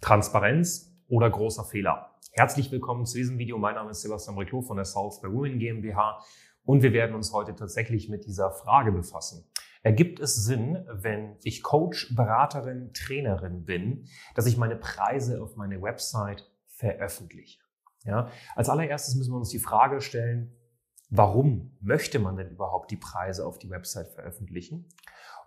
Transparenz oder großer Fehler. Herzlich willkommen zu diesem Video. Mein Name ist Sebastian Reclo von der Souls by Women GmbH und wir werden uns heute tatsächlich mit dieser Frage befassen. Ergibt es Sinn, wenn ich Coach, Beraterin, Trainerin bin, dass ich meine Preise auf meine Website veröffentliche? Ja, als allererstes müssen wir uns die Frage stellen, warum möchte man denn überhaupt die Preise auf die Website veröffentlichen?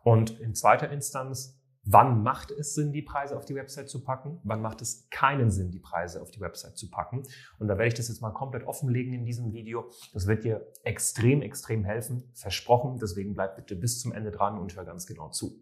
Und in zweiter Instanz, Wann macht es Sinn, die Preise auf die Website zu packen? Wann macht es keinen Sinn, die Preise auf die Website zu packen? Und da werde ich das jetzt mal komplett offenlegen in diesem Video. Das wird dir extrem, extrem helfen. Versprochen. Deswegen bleib bitte bis zum Ende dran und hör ganz genau zu.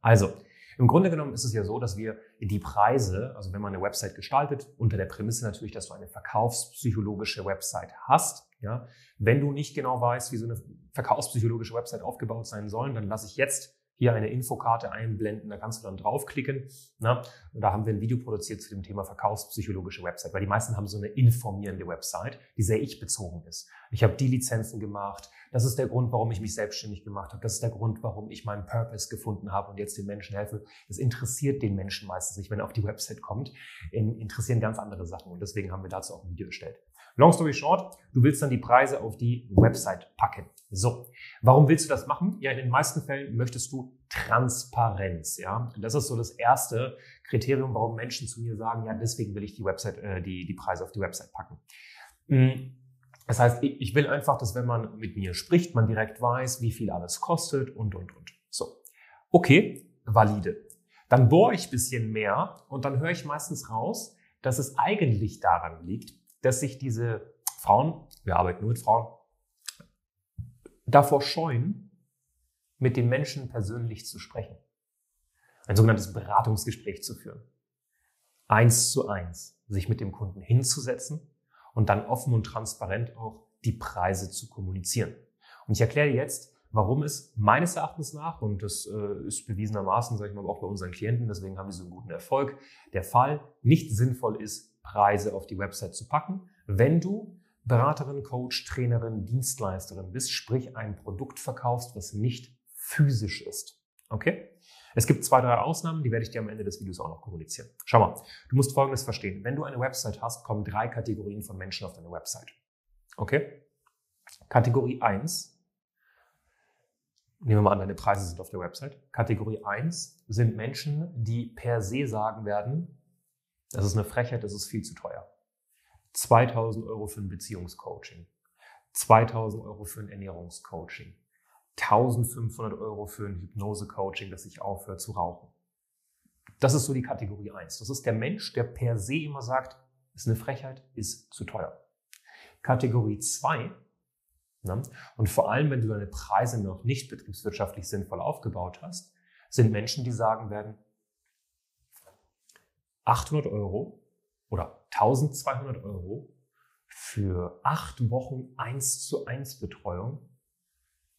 Also, im Grunde genommen ist es ja so, dass wir die Preise, also wenn man eine Website gestaltet, unter der Prämisse natürlich, dass du eine verkaufspsychologische Website hast. Ja, wenn du nicht genau weißt, wie so eine verkaufspsychologische Website aufgebaut sein soll, dann lasse ich jetzt hier eine Infokarte einblenden, da kannst du dann draufklicken. Na? Und da haben wir ein Video produziert zu dem Thema verkaufspsychologische Website, weil die meisten haben so eine informierende Website, die sehr ich-bezogen ist. Ich habe die Lizenzen gemacht, das ist der Grund, warum ich mich selbstständig gemacht habe, das ist der Grund, warum ich meinen Purpose gefunden habe und jetzt den Menschen helfe. Das interessiert den Menschen meistens nicht, wenn er auf die Website kommt, interessieren ganz andere Sachen und deswegen haben wir dazu auch ein Video erstellt. Long story short, du willst dann die Preise auf die Website packen. So, warum willst du das machen? Ja, in den meisten Fällen möchtest du Transparenz. Ja, das ist so das erste Kriterium, warum Menschen zu mir sagen, ja, deswegen will ich die Website, äh, die die Preise auf die Website packen. Hm, das heißt, ich will einfach, dass wenn man mit mir spricht, man direkt weiß, wie viel alles kostet und und und. So, okay, valide. Dann bohre ich bisschen mehr und dann höre ich meistens raus, dass es eigentlich daran liegt, dass sich diese Frauen, wir arbeiten nur mit Frauen, davor scheuen, mit den Menschen persönlich zu sprechen. Ein sogenanntes Beratungsgespräch zu führen. Eins zu eins, sich mit dem Kunden hinzusetzen und dann offen und transparent auch die Preise zu kommunizieren. Und ich erkläre jetzt, warum es meines Erachtens nach, und das äh, ist bewiesenermaßen, sage ich mal, auch bei unseren Klienten, deswegen haben wir so einen guten Erfolg, der Fall nicht sinnvoll ist, Preise auf die Website zu packen, wenn du Beraterin, Coach, Trainerin, Dienstleisterin bist, sprich ein Produkt verkaufst, was nicht physisch ist. Okay? Es gibt zwei, drei Ausnahmen, die werde ich dir am Ende des Videos auch noch kommunizieren. Schau mal, du musst Folgendes verstehen. Wenn du eine Website hast, kommen drei Kategorien von Menschen auf deine Website. Okay? Kategorie 1, nehmen wir mal an, deine Preise sind auf der Website. Kategorie 1 sind Menschen, die per se sagen werden, das ist eine Frechheit, das ist viel zu teuer. 2000 Euro für ein Beziehungscoaching, 2000 Euro für ein Ernährungscoaching, 1500 Euro für ein Hypnose-Coaching, dass ich aufhöre zu rauchen. Das ist so die Kategorie 1. Das ist der Mensch, der per se immer sagt, ist eine Frechheit, ist zu teuer. Kategorie 2, ne, und vor allem, wenn du deine Preise noch nicht betriebswirtschaftlich sinnvoll aufgebaut hast, sind Menschen, die sagen werden, 800 Euro oder 1200 Euro für acht Wochen eins zu eins Betreuung,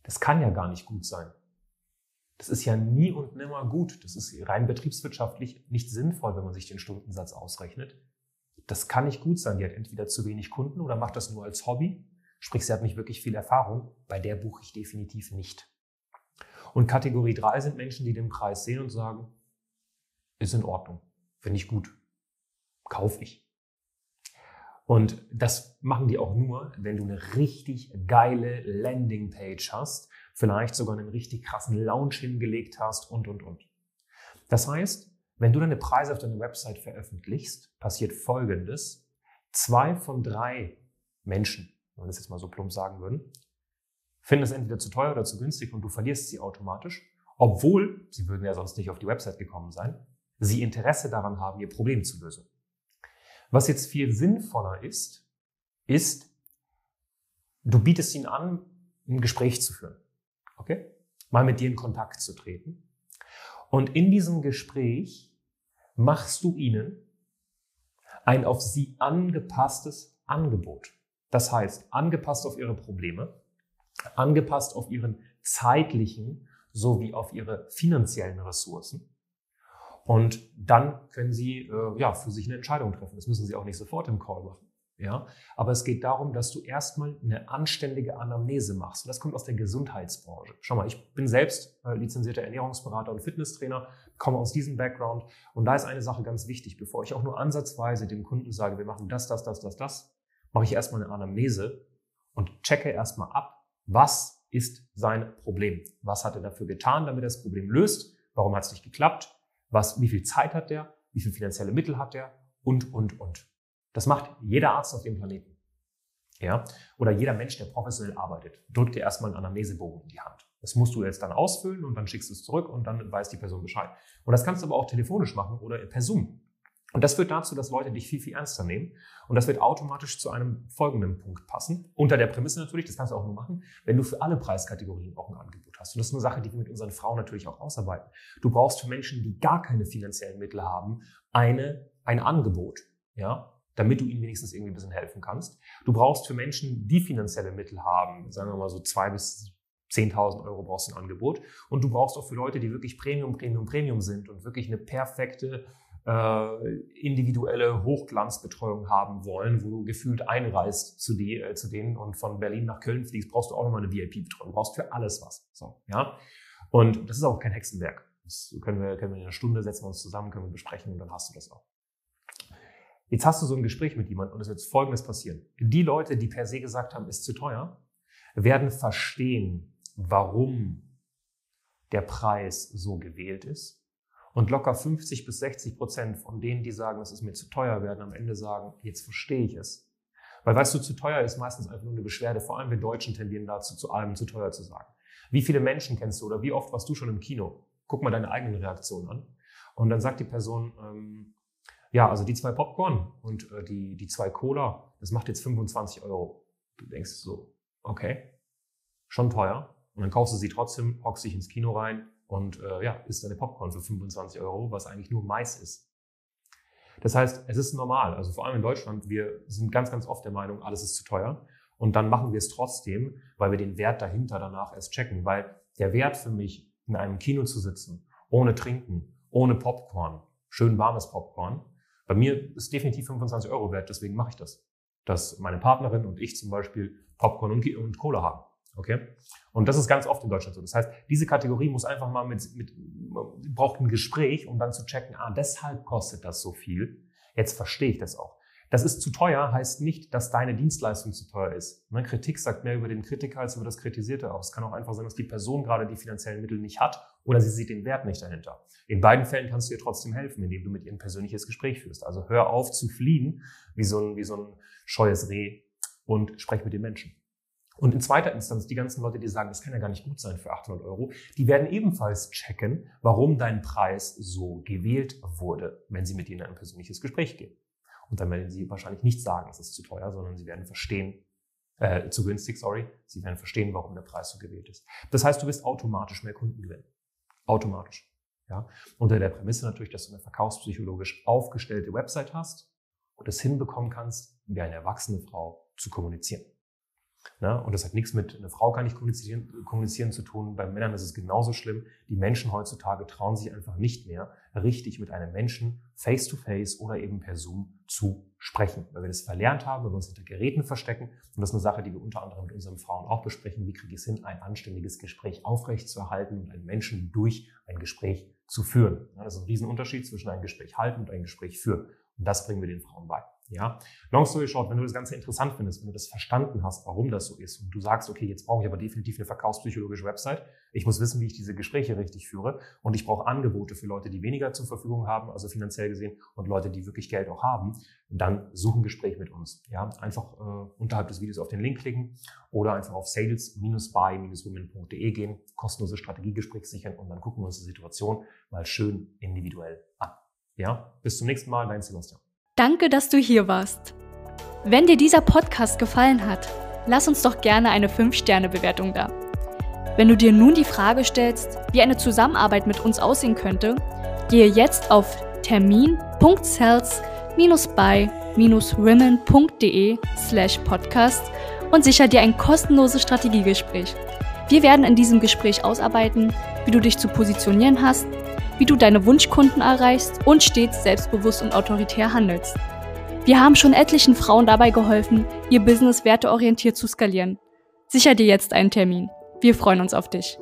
das kann ja gar nicht gut sein. Das ist ja nie und nimmer gut. Das ist rein betriebswirtschaftlich nicht sinnvoll, wenn man sich den Stundensatz ausrechnet. Das kann nicht gut sein. Die hat entweder zu wenig Kunden oder macht das nur als Hobby. Sprich, sie hat nicht wirklich viel Erfahrung. Bei der buche ich definitiv nicht. Und Kategorie 3 sind Menschen, die den Preis sehen und sagen, ist in Ordnung, finde ich gut, kaufe ich. Und das machen die auch nur, wenn du eine richtig geile Landingpage hast, vielleicht sogar einen richtig krassen Launch hingelegt hast und, und, und. Das heißt, wenn du deine Preise auf deiner Website veröffentlichst, passiert Folgendes. Zwei von drei Menschen, wenn wir das jetzt mal so plump sagen würden, finden es entweder zu teuer oder zu günstig und du verlierst sie automatisch, obwohl, sie würden ja sonst nicht auf die Website gekommen sein, sie Interesse daran haben, ihr Problem zu lösen. Was jetzt viel sinnvoller ist, ist, du bietest ihnen an, ein Gespräch zu führen. Okay? Mal mit dir in Kontakt zu treten. Und in diesem Gespräch machst du ihnen ein auf sie angepasstes Angebot. Das heißt, angepasst auf ihre Probleme, angepasst auf ihren zeitlichen sowie auf ihre finanziellen Ressourcen. Und dann können Sie äh, ja für sich eine Entscheidung treffen. Das müssen Sie auch nicht sofort im Call machen. Ja, aber es geht darum, dass du erstmal eine anständige Anamnese machst. Und das kommt aus der Gesundheitsbranche. Schau mal, ich bin selbst äh, lizenzierter Ernährungsberater und Fitnesstrainer, komme aus diesem Background. Und da ist eine Sache ganz wichtig. Bevor ich auch nur ansatzweise dem Kunden sage, wir machen das, das, das, das, das, mache ich erstmal eine Anamnese und checke erstmal ab, was ist sein Problem? Was hat er dafür getan, damit er das Problem löst? Warum hat es nicht geklappt? Was, wie viel Zeit hat der? Wie viel finanzielle Mittel hat der? Und, und, und. Das macht jeder Arzt auf dem Planeten. Ja? Oder jeder Mensch, der professionell arbeitet, drückt dir erstmal einen Anamnesebogen in die Hand. Das musst du jetzt dann ausfüllen und dann schickst du es zurück und dann weiß die Person Bescheid. Und das kannst du aber auch telefonisch machen oder per Zoom. Und das führt dazu, dass Leute dich viel, viel ernster nehmen. Und das wird automatisch zu einem folgenden Punkt passen. Unter der Prämisse natürlich, das kannst du auch nur machen, wenn du für alle Preiskategorien auch ein Angebot hast. Und das ist eine Sache, die wir mit unseren Frauen natürlich auch ausarbeiten. Du brauchst für Menschen, die gar keine finanziellen Mittel haben, eine, ein Angebot. Ja, damit du ihnen wenigstens irgendwie ein bisschen helfen kannst. Du brauchst für Menschen, die finanzielle Mittel haben, sagen wir mal so zwei bis 10.000 Euro brauchst du ein Angebot. Und du brauchst auch für Leute, die wirklich Premium, Premium, Premium sind und wirklich eine perfekte äh, individuelle Hochglanzbetreuung haben wollen, wo du gefühlt einreist zu, die, äh, zu denen und von Berlin nach Köln fliegst, brauchst du auch nochmal eine VIP-Betreuung. Brauchst für alles was. So, ja. Und das ist auch kein Hexenwerk. Das können wir, können wir in einer Stunde setzen wir uns zusammen, können wir besprechen und dann hast du das auch. Jetzt hast du so ein Gespräch mit jemandem und es wird Folgendes passieren. Die Leute, die per se gesagt haben, ist zu teuer, werden verstehen, warum der Preis so gewählt ist. Und locker 50 bis 60 Prozent von denen, die sagen, es ist mir zu teuer, werden am Ende sagen, jetzt verstehe ich es. Weil weißt du, zu teuer ist meistens einfach nur eine Beschwerde. Vor allem wir Deutschen tendieren dazu, zu allem zu teuer zu sagen. Wie viele Menschen kennst du oder wie oft warst du schon im Kino? Guck mal deine eigenen Reaktionen an. Und dann sagt die Person, ähm, ja, also die zwei Popcorn und äh, die, die zwei Cola, das macht jetzt 25 Euro. Du denkst so, okay, schon teuer. Und dann kaufst du sie trotzdem, hockst dich ins Kino rein und äh, ja, isst deine Popcorn für 25 Euro, was eigentlich nur Mais ist. Das heißt, es ist normal. Also vor allem in Deutschland, wir sind ganz, ganz oft der Meinung, alles ist zu teuer. Und dann machen wir es trotzdem, weil wir den Wert dahinter danach erst checken. Weil der Wert für mich, in einem Kino zu sitzen, ohne Trinken, ohne Popcorn, schön warmes Popcorn, bei mir ist definitiv 25 Euro wert, deswegen mache ich das. Dass meine Partnerin und ich zum Beispiel Popcorn und, Cola haben. Okay? Und das ist ganz oft in Deutschland so. Das heißt, diese Kategorie muss einfach mal mit, mit braucht ein Gespräch, um dann zu checken, ah, deshalb kostet das so viel. Jetzt verstehe ich das auch. Das ist zu teuer, heißt nicht, dass deine Dienstleistung zu teuer ist. Ne? Kritik sagt mehr über den Kritiker als über das Kritisierte aus. Es kann auch einfach sein, dass die Person gerade die finanziellen Mittel nicht hat oder sie sieht den Wert nicht dahinter. In beiden Fällen kannst du ihr trotzdem helfen, indem du mit ihr ein persönliches Gespräch führst. Also hör auf zu fliehen, wie so ein, wie so ein scheues Reh und sprech mit den Menschen. Und in zweiter Instanz, die ganzen Leute, die sagen, das kann ja gar nicht gut sein für 800 Euro, die werden ebenfalls checken, warum dein Preis so gewählt wurde, wenn sie mit in ein persönliches Gespräch gehen. Und dann werden sie wahrscheinlich nicht sagen, es ist zu teuer, sondern sie werden verstehen, äh, zu günstig, sorry, sie werden verstehen, warum der Preis so gewählt ist. Das heißt, du wirst automatisch mehr Kunden gewinnen. Automatisch. Ja? Unter der Prämisse natürlich, dass du eine verkaufspsychologisch aufgestellte Website hast und es hinbekommen kannst, wie eine erwachsene Frau zu kommunizieren. Ne? Und das hat nichts mit, eine Frau kann nicht kommunizieren, kommunizieren zu tun. Bei Männern ist es genauso schlimm. Die Menschen heutzutage trauen sich einfach nicht mehr, richtig mit einem Menschen face to face oder eben per Zoom zu sprechen. Weil wir das verlernt haben, weil wir uns hinter Geräten verstecken. Und das ist eine Sache, die wir unter anderem mit unseren Frauen auch besprechen. Wie kriege ich es hin, ein anständiges Gespräch aufrechtzuerhalten und einen Menschen durch ein Gespräch zu führen? Das ist ein Riesenunterschied zwischen einem Gespräch halten und einem Gespräch führen. Und das bringen wir den Frauen bei. Ja, long story short, wenn du das Ganze interessant findest, wenn du das verstanden hast, warum das so ist und du sagst, okay, jetzt brauche ich aber definitiv eine verkaufspsychologische Website. Ich muss wissen, wie ich diese Gespräche richtig führe und ich brauche Angebote für Leute, die weniger zur Verfügung haben, also finanziell gesehen und Leute, die wirklich Geld auch haben, dann such ein Gespräch mit uns. Ja, einfach äh, unterhalb des Videos auf den Link klicken oder einfach auf sales-by-women.de gehen, kostenlose Strategiegespräch sichern und dann gucken wir uns die Situation mal schön individuell an. Ja, bis zum nächsten Mal, dein Sebastian. Danke, dass du hier warst. Wenn dir dieser Podcast gefallen hat, lass uns doch gerne eine 5-Sterne-Bewertung da. Wenn du dir nun die Frage stellst, wie eine Zusammenarbeit mit uns aussehen könnte, gehe jetzt auf termin.cells by-women.de slash podcast und sicher dir ein kostenloses Strategiegespräch. Wir werden in diesem Gespräch ausarbeiten, wie du dich zu positionieren hast, wie du deine Wunschkunden erreichst und stets selbstbewusst und autoritär handelst. Wir haben schon etlichen Frauen dabei geholfen, ihr Business werteorientiert zu skalieren. Sicher dir jetzt einen Termin. Wir freuen uns auf dich.